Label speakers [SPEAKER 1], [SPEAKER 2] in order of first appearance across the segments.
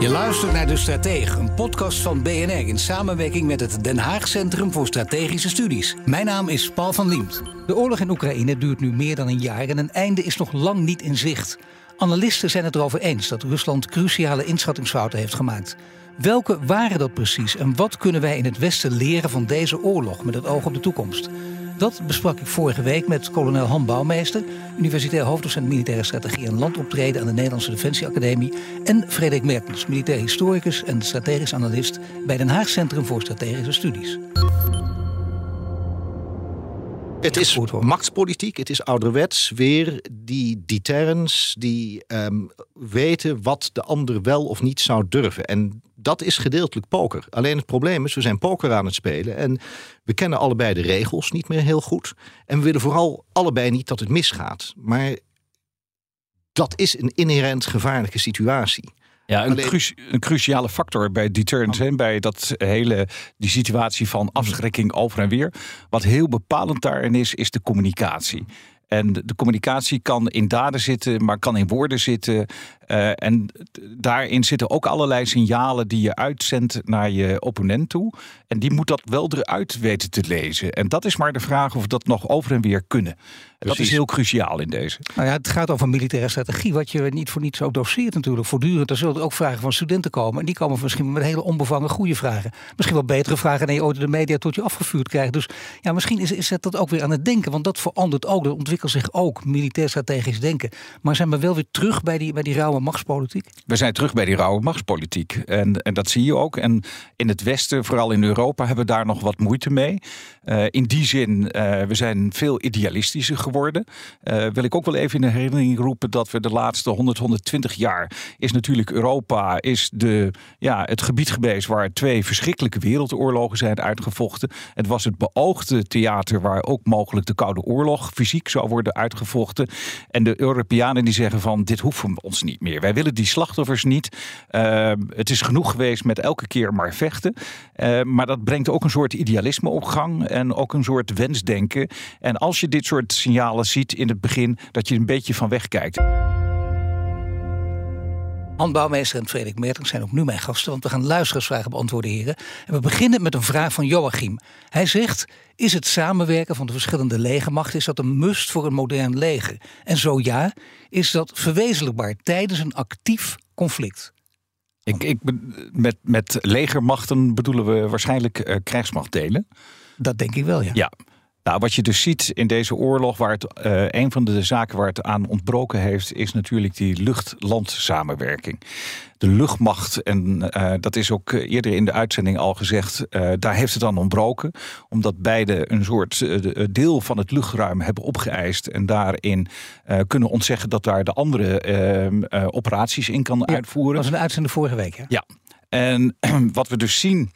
[SPEAKER 1] Je luistert naar De Stratege, een podcast van BNR in samenwerking met het Den Haag Centrum voor Strategische Studies. Mijn naam is Paul van Liemt. De oorlog in Oekraïne duurt nu meer dan een jaar en een einde is nog lang niet in zicht. Analisten zijn het erover eens dat Rusland cruciale inschattingsfouten heeft gemaakt. Welke waren dat precies en wat kunnen wij in het Westen leren van deze oorlog met het oog op de toekomst? Dat besprak ik vorige week met kolonel Han Bouwmeester, universitair hoofddocent militaire strategie en landoptreden aan de Nederlandse Defensieacademie, en Frederik Mertens, militair historicus en strategisch analist bij Den Haag Centrum voor Strategische Studies.
[SPEAKER 2] Het is machtspolitiek, het is ouderwets weer die deterrence, die ehm, weten wat de ander wel of niet zou durven. En dat is gedeeltelijk poker. Alleen het probleem is, we zijn poker aan het spelen en we kennen allebei de regels niet meer heel goed. En we willen vooral allebei niet dat het misgaat. Maar dat is een inherent gevaarlijke situatie.
[SPEAKER 3] Ja, een, een, cruciale factor bij deterrence en bij dat hele, die situatie van afschrikking over en weer. Wat heel bepalend daarin is, is de communicatie. En de communicatie kan in daden zitten, maar kan in woorden zitten. Uh, en daarin zitten ook allerlei signalen die je uitzendt naar je opponent toe. En die moet dat wel eruit weten te lezen. En dat is maar de vraag of we dat nog over en weer kunnen. Dat is heel cruciaal in deze.
[SPEAKER 1] Nou ja, het gaat over militaire strategie, wat je niet voor niets ook doseert natuurlijk. Voortdurend, er zullen ook vragen van studenten komen. En die komen misschien met hele onbevangen goede vragen. Misschien wel betere vragen dan je ooit de media tot je afgevuurd krijgt. Dus ja, misschien is, is het dat ook weer aan het denken. Want dat verandert ook, dat ontwikkelt zich ook, militair strategisch denken. Maar zijn we wel weer terug bij die, bij die rauwe machtspolitiek?
[SPEAKER 3] We zijn terug bij die rauwe machtspolitiek. En, en dat zie je ook. En in het Westen, vooral in Europa, hebben we daar nog wat moeite mee. Uh, in die zin, uh, we zijn veel idealistischer geworden. Uh, wil ik ook wel even in herinnering roepen dat we de laatste 100, 120 jaar is natuurlijk Europa is de, ja, het gebied geweest waar twee verschrikkelijke wereldoorlogen zijn uitgevochten. Het was het beoogde theater waar ook mogelijk de Koude Oorlog fysiek zou worden uitgevochten. En de Europeanen die zeggen van dit hoeven ons niet meer. Wij willen die slachtoffers niet. Uh, het is genoeg geweest met elke keer maar vechten. Uh, maar dat brengt ook een soort idealisme op gang en ook een soort wensdenken. En als je dit soort signalen ziet in het begin, dat je een beetje van wegkijkt.
[SPEAKER 1] Han Bouwmeester en Frederik Mertens zijn ook nu mijn gasten, want we gaan luisteraarsvragen beantwoorden, heren. En we beginnen met een vraag van Joachim. Hij zegt: Is het samenwerken van de verschillende legermachten is dat een must voor een modern leger? En zo ja, is dat verwezenlijkbaar tijdens een actief conflict?
[SPEAKER 3] Ik, ik, met, met legermachten bedoelen we waarschijnlijk uh, krijgsmachtdelen.
[SPEAKER 1] Dat denk ik wel, ja.
[SPEAKER 3] Ja, nou, wat je dus ziet in deze oorlog, waar het, uh, een van de zaken waar het aan ontbroken heeft, is natuurlijk die lucht-land samenwerking. De luchtmacht, en uh, dat is ook eerder in de uitzending al gezegd, uh, daar heeft het aan ontbroken. Omdat beide een soort deel van het luchtruim hebben opgeëist en daarin kunnen ontzeggen dat daar de andere ehm, operaties in kan
[SPEAKER 1] ja,
[SPEAKER 3] uitvoeren.
[SPEAKER 1] Dat was een uitzending vorige week, hè?
[SPEAKER 3] Ja. En wat we dus zien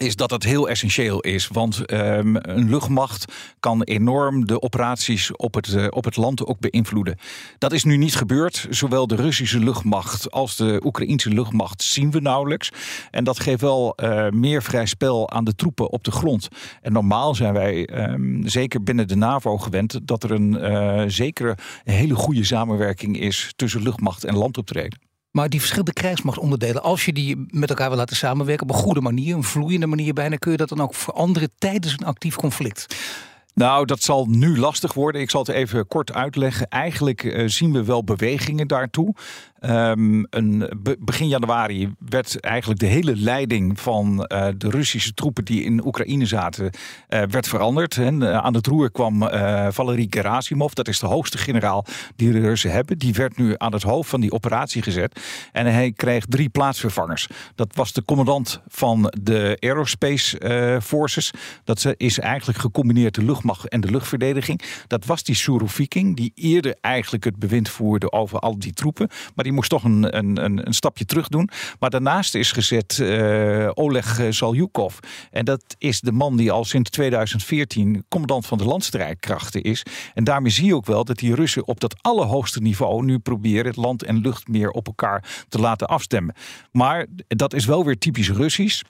[SPEAKER 3] is dat het heel essentieel is. Want um, een luchtmacht kan enorm de operaties op het, uh, op het land ook beïnvloeden. Dat is nu niet gebeurd. Zowel de Russische luchtmacht als de Oekraïnse luchtmacht zien we nauwelijks. En dat geeft wel uh, meer vrij spel aan de troepen op de grond. En normaal zijn wij um, zeker binnen de NAVO gewend dat er een uh, zekere hele goede samenwerking is tussen luchtmacht en landoptreden.
[SPEAKER 1] Maar die verschillende krijgsmachtonderdelen, als je die met elkaar wil laten samenwerken op een goede manier, een vloeiende manier bijna, kun je dat dan ook veranderen tijdens een actief conflict?
[SPEAKER 3] Nou, dat zal nu lastig worden. Ik zal het even kort uitleggen. Eigenlijk uh, zien we wel bewegingen daartoe. Um, een, begin januari werd eigenlijk de hele leiding van uh, de Russische troepen die in Oekraïne zaten, uh, werd veranderd. En, aan het roer kwam Valery Gerasimov, dat is de hoogste generaal die de Russen hebben. Die werd nu aan het hoofd van die operatie gezet. En hij kreeg drie plaatsvervangers. Dat was de commandant van de Aerospace Forces. Dat is eigenlijk gecombineerd de luchtmacht en de luchtverdediging. Dat was die Suroviking, die eerder eigenlijk het bewind voerde over al die troepen. Maar die die moest toch een, een, een, stapje terug doen. Maar daarnaast is gezet uh, Oleg Zaljukov. En dat is de man die al sinds 2014 commandant van de landstrijdkrachten is. En daarmee zie je ook wel dat die Russen op dat allerhoogste niveau nu proberen het land en lucht meer op elkaar te laten afstemmen. Maar dat is wel weer typisch Russisch.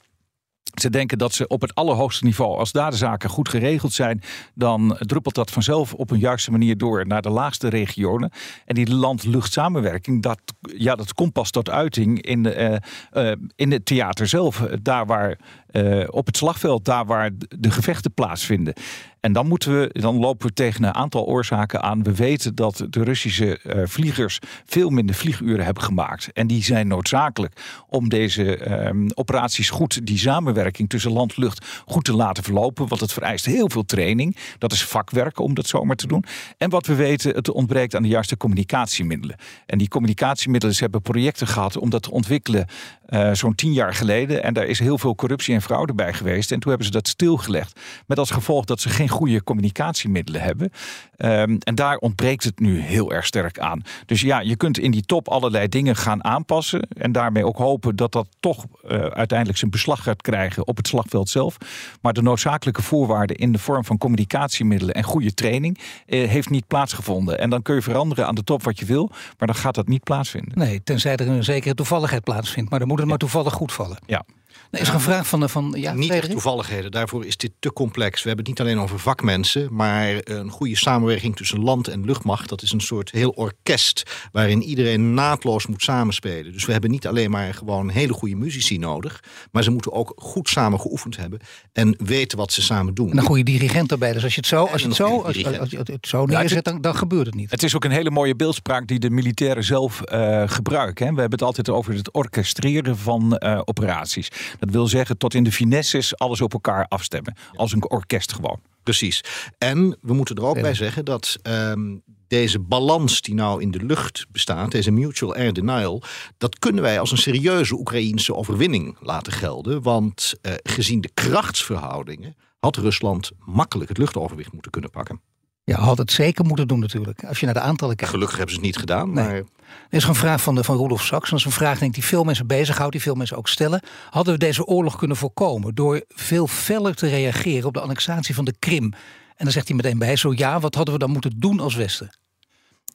[SPEAKER 3] Ze denken dat ze op het allerhoogste niveau, als daar de zaken goed geregeld zijn, dan druppelt dat vanzelf op een juiste manier door naar de laagste regionen. En die land-luchtsamenwerking, dat, ja, dat komt pas tot uiting in, uh, uh, in het theater zelf. Daar waar uh, op het slagveld, daar waar de gevechten plaatsvinden. En dan, moeten we, dan lopen we tegen een aantal oorzaken aan. We weten dat de Russische uh, vliegers veel minder vlieguren hebben gemaakt. En die zijn noodzakelijk om deze uh, operaties goed, die samenwerking tussen land en lucht, goed te laten verlopen. Want het vereist heel veel training. Dat is vakwerk om dat zomaar te doen. En wat we weten, het ontbreekt aan de juiste communicatiemiddelen. En die communicatiemiddelen, ze hebben projecten gehad om dat te ontwikkelen uh, zo'n tien jaar geleden. En daar is heel veel corruptie en fraude bij geweest. En toen hebben ze dat stilgelegd. Met als gevolg dat ze geen goede communicatiemiddelen hebben. Um, en daar ontbreekt het nu heel erg sterk aan. Dus ja, je kunt in die top allerlei dingen gaan aanpassen. En daarmee ook hopen dat dat toch uh, uiteindelijk zijn beslag gaat krijgen op het slagveld zelf. Maar de noodzakelijke voorwaarden in de vorm van communicatiemiddelen en goede training uh, heeft niet plaatsgevonden. En dan kun je veranderen aan de top wat je wil, maar dan gaat dat niet plaatsvinden.
[SPEAKER 1] Nee, tenzij er een zekere toevalligheid plaatsvindt. Maar dan moet het maar toevallig goed vallen.
[SPEAKER 3] Ja.
[SPEAKER 1] Nee, is er een vraag van... van ja,
[SPEAKER 2] niet echt toevalligheden. Daarvoor is dit te complex. We hebben het niet alleen over vakmensen... maar een goede samenwerking tussen land en luchtmacht. Dat is een soort heel orkest... waarin iedereen naadloos moet samenspelen. Dus we hebben niet alleen maar gewoon hele goede muzici nodig... maar ze moeten ook goed samen geoefend hebben... en weten wat ze samen doen.
[SPEAKER 1] En een goede dirigent erbij. Dus als je het zo, als je het zo, als, als, als je het zo neerzet, dan, dan gebeurt het niet.
[SPEAKER 3] Het is ook een hele mooie beeldspraak die de militairen zelf uh, gebruiken. Hè. We hebben het altijd over het orchestreren van uh, operaties. Dat wil zeggen tot in de finesses alles op elkaar afstemmen. Als een orkest gewoon.
[SPEAKER 2] Precies. En we moeten er ook bij zeggen dat um, deze balans die nou in de lucht bestaat, deze mutual air denial, dat kunnen wij als een serieuze Oekraïense overwinning laten gelden. Want uh, gezien de krachtsverhoudingen had Rusland makkelijk het luchtoverwicht moeten kunnen pakken.
[SPEAKER 1] Ja, had het zeker moeten doen natuurlijk. Als je naar de aantallen kijkt.
[SPEAKER 2] Gelukkig hebben ze het niet gedaan. Nee. Maar...
[SPEAKER 1] Er is een vraag van, de, van Rudolf Sachs. Dat is een vraag denk ik, die veel mensen bezighoudt. Die veel mensen ook stellen. Hadden we deze oorlog kunnen voorkomen door veel feller te reageren op de annexatie van de Krim? En dan zegt hij meteen bij zo ja, wat hadden we dan moeten doen als Westen?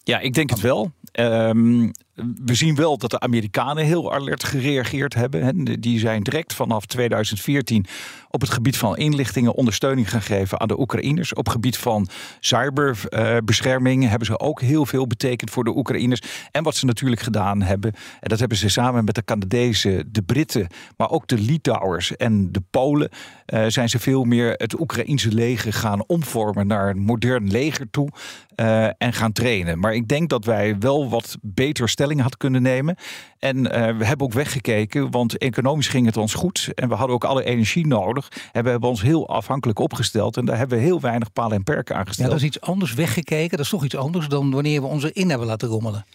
[SPEAKER 3] Ja, ik denk het wel. Um, we zien wel dat de Amerikanen heel alert gereageerd hebben. Die zijn direct vanaf 2014 op het gebied van inlichtingen ondersteuning gaan geven aan de Oekraïners. Op het gebied van cyberbescherming hebben ze ook heel veel betekend voor de Oekraïners. En wat ze natuurlijk gedaan hebben, en dat hebben ze samen met de Canadezen, de Britten, maar ook de Litouwers en de Polen, uh, zijn ze veel meer het Oekraïense leger gaan omvormen naar een modern leger toe uh, en gaan trainen. Maar ik denk dat wij wel wat beter stelling had kunnen nemen. En uh, we hebben ook weggekeken, want economisch ging het ons goed. En we hadden ook alle energie nodig. En we hebben ons heel afhankelijk opgesteld. En daar hebben we heel weinig palen en perken aan gesteld.
[SPEAKER 1] Ja, dat is iets anders weggekeken. Dat is toch iets anders dan wanneer we ons erin hebben laten rommelen.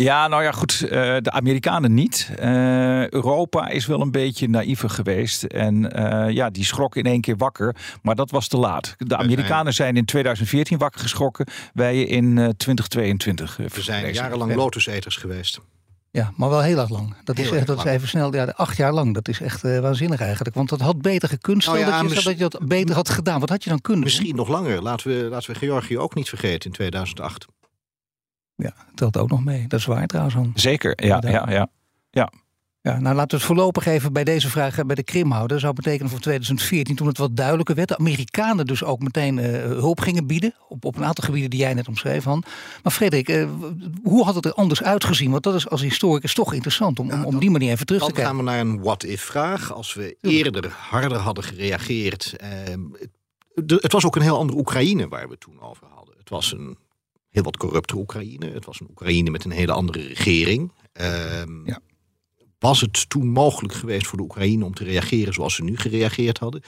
[SPEAKER 3] Ja, nou ja, goed. Uh, de Amerikanen niet. Uh, Europa is wel een beetje naïver geweest. En uh, ja, die schrok in één keer wakker. Maar dat was te laat. De Amerikanen zijn in 2014 wakker geschrokken. Wij in 2022.
[SPEAKER 2] We zijn jarenlang lotuseters geweest.
[SPEAKER 1] Ja, maar wel heel erg lang. Dat is echt, dat is even snel. Ja, acht jaar lang. Dat is echt uh, waanzinnig eigenlijk. Want dat had beter gekund. Stel nou ja, dat, je, dat je dat beter had gedaan. Wat had je dan kunnen
[SPEAKER 2] Misschien doen? nog langer. Laten we, laten we Georgië ook niet vergeten in 2008.
[SPEAKER 1] Ja, telt ook nog mee. Dat is waar trouwens. Han.
[SPEAKER 3] Zeker, ja, ja, ja, ja.
[SPEAKER 1] Ja, nou laten we het voorlopig even bij deze vraag bij de Krim houden. Dat zou betekenen voor 2014, toen het wat duidelijker werd. De Amerikanen dus ook meteen uh, hulp gingen bieden. Op, op een aantal gebieden die jij net omschreef, Han. Maar Frederik, uh, hoe had het er anders uitgezien? Want dat is als historicus toch interessant om, om, om die manier even terug te kijken.
[SPEAKER 2] Dan gaan we naar een what-if-vraag. Als we eerder harder hadden gereageerd. Eh, het, het was ook een heel andere Oekraïne waar we het toen over hadden. Het was een heel wat corrupte Oekraïne. Het was een Oekraïne met een hele andere regering. Um, ja. Was het toen mogelijk geweest voor de Oekraïne om te reageren zoals ze nu gereageerd hadden?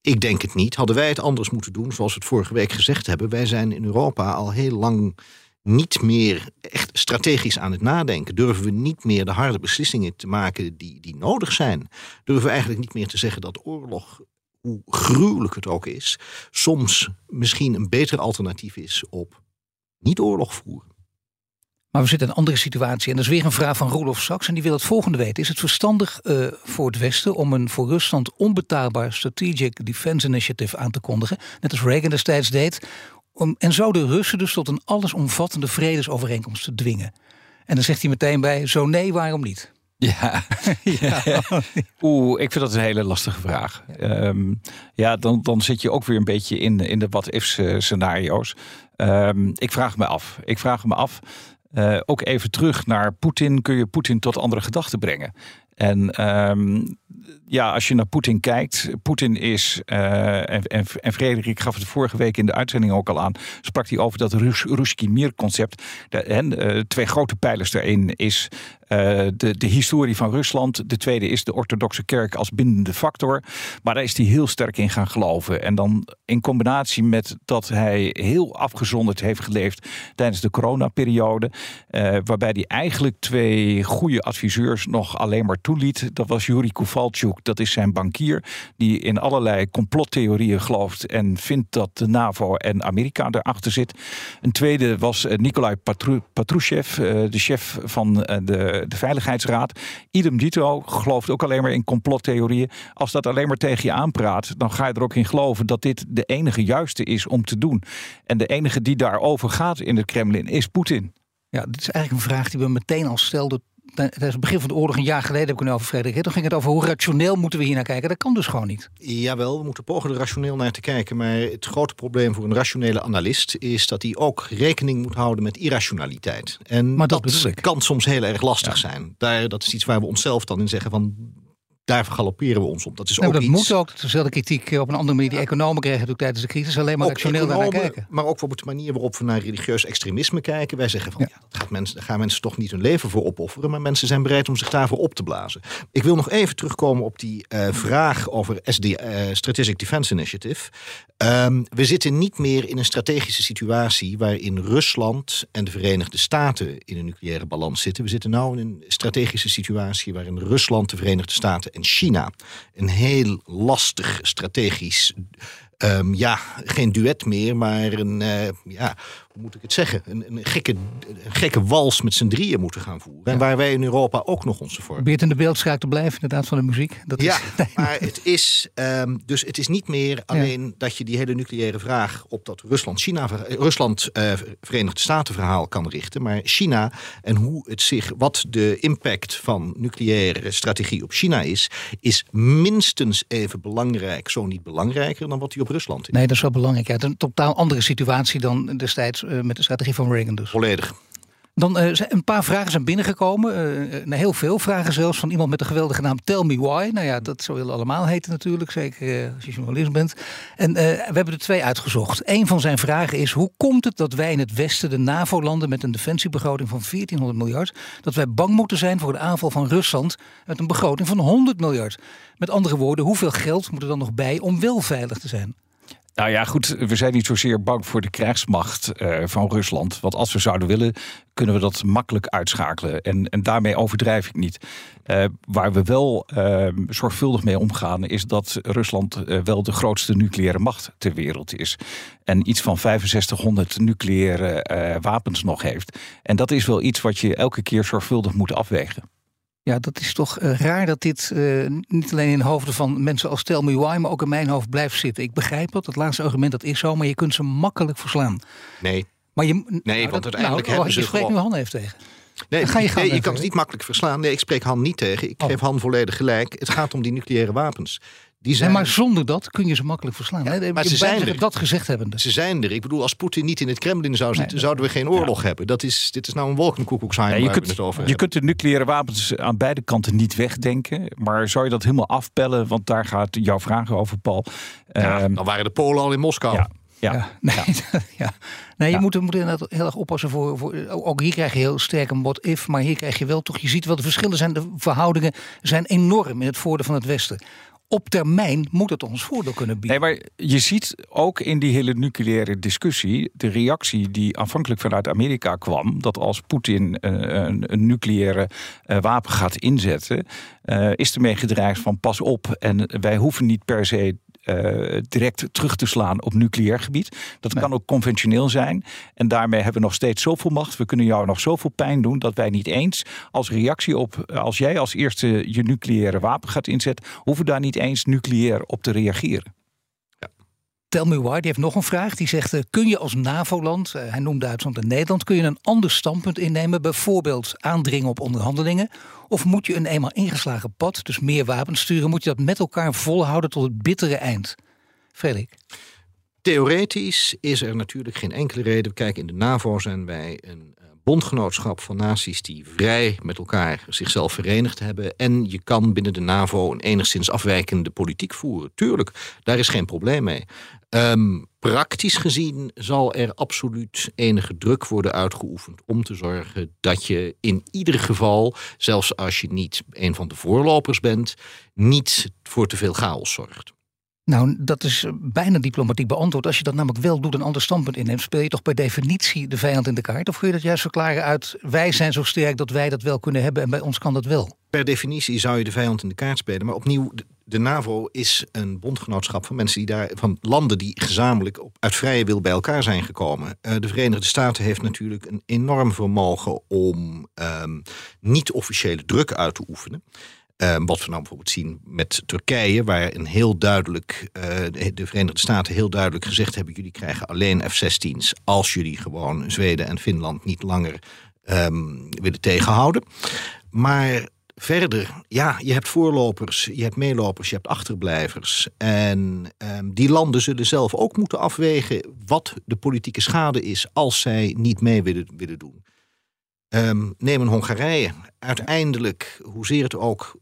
[SPEAKER 2] Ik denk het niet. Hadden wij het anders moeten doen, zoals we het vorige week gezegd hebben. Wij zijn in Europa al heel lang niet meer echt strategisch aan het nadenken. Durven we niet meer de harde beslissingen te maken die, die nodig zijn. Durven we eigenlijk niet meer te zeggen dat oorlog, hoe gruwelijk het ook is, soms misschien een beter alternatief is op niet oorlog voeren.
[SPEAKER 1] Maar we zitten in een andere situatie. En dat is weer een vraag van Rolof Sachs. En die wil het volgende weten. Is het verstandig uh, voor het Westen om een voor Rusland onbetaalbaar Strategic Defense Initiative aan te kondigen? Net als Reagan destijds deed. Om, en zo de Russen dus tot een allesomvattende vredesovereenkomst te dwingen. En dan zegt hij meteen bij: zo nee, waarom niet?
[SPEAKER 3] Ja. ja. Oeh, ik vind dat een hele lastige vraag. Um, ja, dan, dan zit je ook weer een beetje in, in de what-if scenario's. Um, ik vraag me af. Ik vraag me af. Uh, ook even terug naar Poetin. Kun je Poetin tot andere gedachten brengen? En um, ja, als je naar Poetin kijkt, Poetin is, uh, en, en, Frederik gaf het vorige week in de uitzending ook al aan, sprak hij over dat Ruski Mir concept. De, en, uh, twee grote pijlers daarin is uh, de, de historie van Rusland. De tweede is de orthodoxe kerk als bindende factor. Maar daar is hij heel sterk in gaan geloven. En dan in combinatie met dat hij heel afgezonderd heeft geleefd tijdens de coronaperiode. Waarbij hij eigenlijk twee goede adviseurs nog alleen maar toeliet. Dat was Yuri Kovalchuk, dat is zijn bankier. Die in allerlei complottheorieën gelooft. En vindt dat de NAVO en Amerika erachter zit. Een tweede was uh, Nikolai Patru Patrushev, de chef van de de Veiligheidsraad. Idem dito gelooft ook alleen maar in complottheorieën. Als dat alleen maar tegen je aanpraat, dan ga je er ook in geloven dat dit de enige juiste is om te doen. En de enige die daarover gaat in het Kremlin is Poetin.
[SPEAKER 1] Ja, dit is eigenlijk een vraag die we meteen al stelden tijdens het begin van de oorlog, een jaar geleden heb ik het over Frederik. Toen ging het over hoe rationeel moeten we hier naar kijken. Dat kan dus gewoon niet.
[SPEAKER 2] Jawel, we moeten pogen er rationeel naar te kijken. Maar het grote probleem voor een rationele analist is dat hij ook rekening moet houden met irrationaliteit. En maar dat, kan soms heel erg lastig zijn. Daar, dat is iets waar we onszelf dan in zeggen van daar galopperen we ons op. Dat is ook
[SPEAKER 1] dat
[SPEAKER 2] iets...
[SPEAKER 1] moet ook. Dezelfde kritiek op een andere manier. Die economen kregen natuurlijk tijdens de crisis alleen maar rationeel naar kijken.
[SPEAKER 2] Maar ook op de manier waarop we naar religieus extremisme kijken. Wij zeggen van ja, dat gaat mensen, daar gaan mensen toch niet hun leven voor opofferen. Maar mensen zijn bereid om zich daarvoor op te blazen. Ik wil nog even terugkomen op die uh, vraag over SD, uh, Strategic Defense Initiative. Um, we zitten niet meer in een strategische situatie waarin Rusland en de Verenigde Staten in een nucleaire balans zitten. We zitten nu in een strategische situatie waarin Rusland, de Verenigde Staten en China. Een heel lastig strategisch Um, ja, geen duet meer, maar een, uh, ja, hoe moet ik het zeggen? Een, een, gekke, een gekke wals met z'n drieën moeten gaan voeren. En waar wij in Europa ook nog onze vorm.
[SPEAKER 1] Probeert in de beeldschaak te blijven, inderdaad, van de muziek.
[SPEAKER 2] Dat ja, is, maar het is, um, dus het is niet meer alleen ja. dat je die hele nucleaire vraag op dat Rusland-China, Rusland, uh, Verenigde Staten verhaal kan richten. Maar China en hoe het zich, wat de impact van nucleaire strategie op China is, is minstens even belangrijk, zo niet belangrijker dan wat die op Rusland is.
[SPEAKER 1] Nee, dat is wel belangrijk. Ja, het is een totaal andere situatie dan destijds uh, met de strategie van Reagan dus.
[SPEAKER 2] Volledig.
[SPEAKER 1] Dan uh, zijn een paar vragen zijn binnengekomen. Uh, heel veel vragen zelfs van iemand met de geweldige naam Tell Me Why. Nou ja, dat zo willen allemaal heten natuurlijk. Zeker uh, als je journalist bent. En we hebben er twee uitgezocht. Een van zijn vragen is: hoe komt het dat wij in het Westen, de NAVO-landen met een defensiebegroting van 1400 miljard, dat wij bang moeten zijn voor de aanval van Rusland met een begroting van 100 miljard? Met andere woorden, hoeveel geld moet er dan nog bij om wel veilig te zijn?
[SPEAKER 3] Nou ja, goed, we zijn niet zozeer bang voor de krijgsmacht uh, van Rusland. Want als we zouden willen, kunnen we dat makkelijk uitschakelen. En, en daarmee overdrijf ik niet. Uh, waar we wel uh, zorgvuldig mee omgaan, is dat Rusland wel de grootste nucleaire macht ter wereld is. En iets van 6500 nucleaire wapens nog heeft. En dat is wel iets wat je elke keer zorgvuldig moet afwegen.
[SPEAKER 1] Ja, dat is toch uh, raar dat dit uh, niet alleen in de hoofden van mensen als Tell Me Why, maar ook in mijn hoofd blijft zitten. Ik begrijp dat, het laatste argument dat is zo, maar je kunt ze makkelijk verslaan.
[SPEAKER 2] Nee.
[SPEAKER 1] Maar je,
[SPEAKER 2] nee, nou, want uiteindelijk
[SPEAKER 1] nou,
[SPEAKER 2] hebben ze
[SPEAKER 1] Je spreekt
[SPEAKER 2] gewoon...
[SPEAKER 1] nu Han even tegen.
[SPEAKER 2] Nee, ga je, nee, je kan het niet makkelijk verslaan. Nee, ik spreek Han niet tegen. Ik oh. geef Han volledig gelijk. Het gaat om die nucleaire wapens. Die zijn...
[SPEAKER 1] Nee, maar zonder dat kun je ze makkelijk verslaan. Ja,
[SPEAKER 2] maar ze zijn er.
[SPEAKER 1] Dat gezegd hebben.
[SPEAKER 2] Ze zijn er. Ik bedoel, als Poetin niet in het Kremlin zou zitten, nee, zouden we geen oorlog ja. hebben. Dat is, dit is nou een wolkenkoekoeksheim
[SPEAKER 3] ja, je
[SPEAKER 2] kunt,
[SPEAKER 3] het
[SPEAKER 2] over
[SPEAKER 3] Je kunt de nucleaire wapens aan beide kanten niet wegdenken. Maar zou je dat helemaal afpellen? Want daar gaat jouw vraag over, Paul.
[SPEAKER 2] Ja, um, dan waren de Polen al in Moskou.
[SPEAKER 3] Ja.
[SPEAKER 1] Ja, ja, nee, ja. ja. nee je moet, moet inderdaad heel erg oppassen voor, voor. Ook hier krijg je heel sterk een what-if, maar hier krijg je wel toch. Je ziet wel de verschillen zijn. De verhoudingen zijn enorm in het voordeel van het Westen op termijn moet het ons voordeel kunnen bieden.
[SPEAKER 3] Nee, maar je ziet ook in die hele nucleaire discussie de reactie die aanvankelijk vanuit Amerika kwam: dat als Poetin een, een, nucleaire uh, wapen gaat inzetten, uh, is ermee gedreigd van pas op. En wij hoeven niet per se direct terug te slaan op nucleair gebied. Dat kan ook conventioneel zijn. En daarmee hebben we nog steeds zoveel macht. We kunnen jou nog zoveel pijn doen dat wij niet eens als reactie op, als jij als eerste je nucleaire wapen gaat inzetten, hoeven daar niet eens nucleair op te reageren.
[SPEAKER 1] Tell Me Why, die heeft nog een vraag. Die zegt, uh, kun je als NAVO-land, uh, hij noemt Duitsland en Nederland... kun je een ander standpunt innemen, bijvoorbeeld aandringen op onderhandelingen... of moet je een eenmaal ingeslagen pad, dus meer wapens sturen... moet je dat met elkaar volhouden tot het bittere eind? Frederik?
[SPEAKER 2] Theoretisch is er natuurlijk geen enkele reden. Kijk, in de NAVO zijn wij een uh, bondgenootschap van naties die vrij met elkaar zichzelf verenigd hebben. En je kan binnen de NAVO een enigszins afwijkende politiek voeren. Tuurlijk, daar is geen probleem mee. Um, praktisch gezien zal er absoluut enige druk worden uitgeoefend om te zorgen dat je in ieder geval, zelfs als je niet een van de voorlopers bent, niet voor te veel chaos zorgt.
[SPEAKER 1] Nou, dat is bijna diplomatiek beantwoord. Als je dat namelijk wel doet, een ander standpunt inneemt, speel je toch per definitie de vijand in de kaart? Of kun je dat juist verklaren uit wij zijn zo sterk dat wij dat wel kunnen hebben en bij ons kan dat wel?
[SPEAKER 2] Per definitie zou je de vijand in de kaart spelen. Maar opnieuw, de NAVO is een bondgenootschap van mensen die daar, van landen die gezamenlijk op, uit vrije wil bij elkaar zijn gekomen. Uh, de Verenigde Staten heeft natuurlijk een enorm vermogen om um, niet-officiële druk uit te oefenen. Um, wat we nou bijvoorbeeld zien met Turkije, waar een heel duidelijk, uh, de Verenigde Staten heel duidelijk gezegd hebben: jullie krijgen alleen F-16's als jullie gewoon Zweden en Finland niet langer um, willen tegenhouden. Maar verder, ja, je hebt voorlopers, je hebt meelopers, je hebt achterblijvers. En um, die landen zullen zelf ook moeten afwegen wat de politieke schade is als zij niet mee willen, willen doen. Um, neem een Hongarije. Uiteindelijk, hoezeer het ook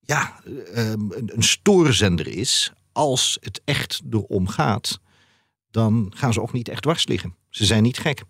[SPEAKER 2] ja, um, een, een stoorzender is, als het echt erom gaat, dan gaan ze ook niet echt dwars liggen. Ze zijn niet gek.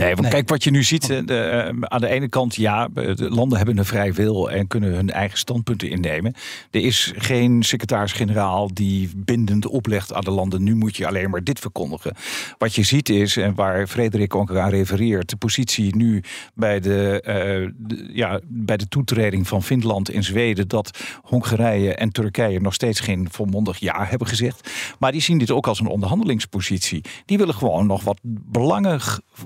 [SPEAKER 3] Nee, want kijk wat je nu ziet. De, uh, aan de ene kant, ja, de landen hebben een vrij wil en kunnen hun eigen standpunten innemen. Er is geen secretaris-generaal die bindend oplegt aan de landen. Nu moet je alleen maar dit verkondigen. Wat je ziet is, en waar Frederik ook aan refereert, de positie nu bij de, uh, de, ja, bij de toetreding van Finland en Zweden, dat Hongarije en Turkije nog steeds geen volmondig ja hebben gezegd. Maar die zien dit ook als een onderhandelingspositie. Die willen gewoon nog wat belangen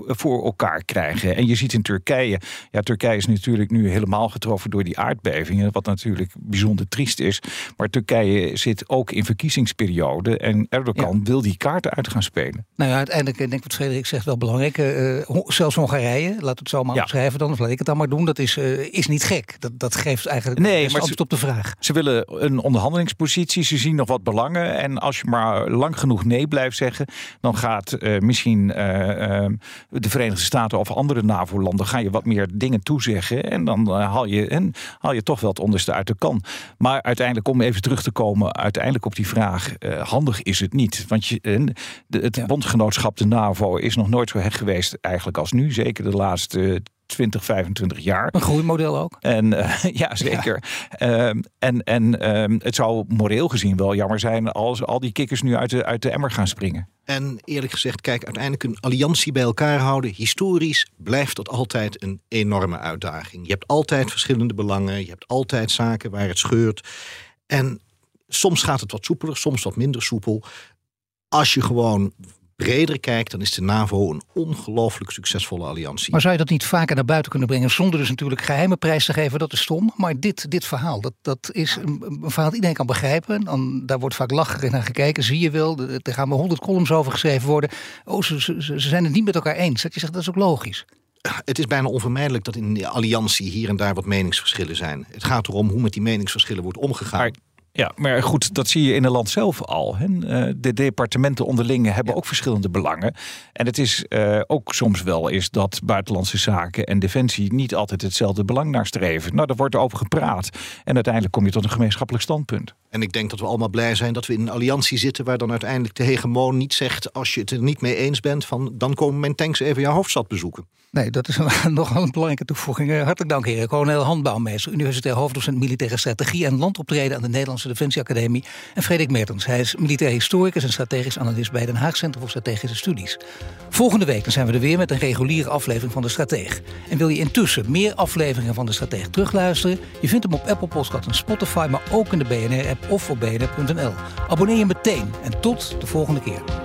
[SPEAKER 3] voor elkaar krijgen. En je ziet in Turkije, ja, Turkije is natuurlijk nu helemaal getroffen door die aardbevingen, wat natuurlijk bijzonder triest is. Maar Turkije zit ook in verkiezingsperiode en Erdogan wil die kaarten uit gaan spelen.
[SPEAKER 1] Nou ja, uiteindelijk denk ik wat Frederik zegt wel belangrijk. Uh, zelfs Hongarije, laat het zo maar ja. opschrijven dan, of laat ik het dan maar doen, dat is, uh, is niet gek. Dat, dat geeft eigenlijk nee, maar antwoord op de vraag.
[SPEAKER 3] Ze willen een onderhandelingspositie, ze zien nog wat belangen en als je maar lang genoeg nee blijft zeggen, dan gaat uh, misschien de Verenigde Verenigde Staten of andere NAVO-landen ga je wat meer dingen toezeggen. En dan uh, haal, je, en haal je toch wel het onderste uit de kan. Maar uiteindelijk, om even terug te komen, uiteindelijk op die vraag, uh, handig is het niet. Want je, de, het ja. bondgenootschap, de NAVO, is nog nooit zo hecht geweest eigenlijk als nu. Zeker de laatste 20, 25 jaar.
[SPEAKER 1] Een groeimodel ook.
[SPEAKER 3] En uh, ja, zeker. Ja. Um, en en um, het zou moreel gezien wel jammer zijn als al die kikkers nu uit de, uit de emmer gaan springen.
[SPEAKER 2] En eerlijk gezegd, kijk, uiteindelijk een alliantie bij elkaar houden, historisch blijft dat altijd een enorme uitdaging. Je hebt altijd verschillende belangen, je hebt altijd zaken waar het scheurt. En soms gaat het wat soepeler, soms wat minder soepel. Als je gewoon breder kijkt, dan is de NAVO een ongelooflijk succesvolle alliantie.
[SPEAKER 1] Maar zou je dat niet vaker naar buiten kunnen brengen zonder dus natuurlijk geheime prijs te geven? Dat is stom. Maar dit, dit verhaal, dat, dat is een, een verhaal dat iedereen kan begrijpen. Dan, daar wordt vaak lacherig naar gekeken, zie je wel. Er gaan maar honderd columns over geschreven worden. Oh, ze, ze, ze zijn het niet met elkaar eens. Dat je zegt, dat is ook logisch
[SPEAKER 2] het is bijna onvermijdelijk dat in de alliantie hier en daar wat meningsverschillen zijn. Het gaat erom hoe met die meningsverschillen wordt omgegaan.
[SPEAKER 3] Maar ja, maar goed, dat zie je in een land zelf al. Hè. Eh, de departementen onderling hebben ook verschillende belangen. En het is uh, ook soms wel is dat buitenlandse zaken en defensie niet altijd hetzelfde belang nastreven. Nou, daar wordt over gepraat. En uiteindelijk kom je tot een gemeenschappelijk standpunt.
[SPEAKER 2] En ik denk dat we allemaal blij zijn dat we in een alliantie zitten waar dan uiteindelijk de hegemoon niet zegt als je het er niet mee eens bent van dan komen mijn tanks even jouw hoofdstad bezoeken.
[SPEAKER 1] Nee, dat is nog een belangrijke toevoeging. Hartelijk dank heren. Kolonel Handbouwmeester, universitair hoofddocent militaire strategie en landoptreden aan de Nederlandse Nederlandse Defensie Academie. En Frederik Mertens, hij is militair historicus en strategisch analist bij Den Haag Centrum voor Strategische Studies. Volgende week zijn we er weer met een reguliere aflevering van De Strateeg. En wil je intussen meer afleveringen van De Strateeg terugluisteren? Je vindt hem op Apple Podcast en Spotify, maar ook in de BNR-app of op bnr.nl. Abonneer je meteen en tot de volgende keer.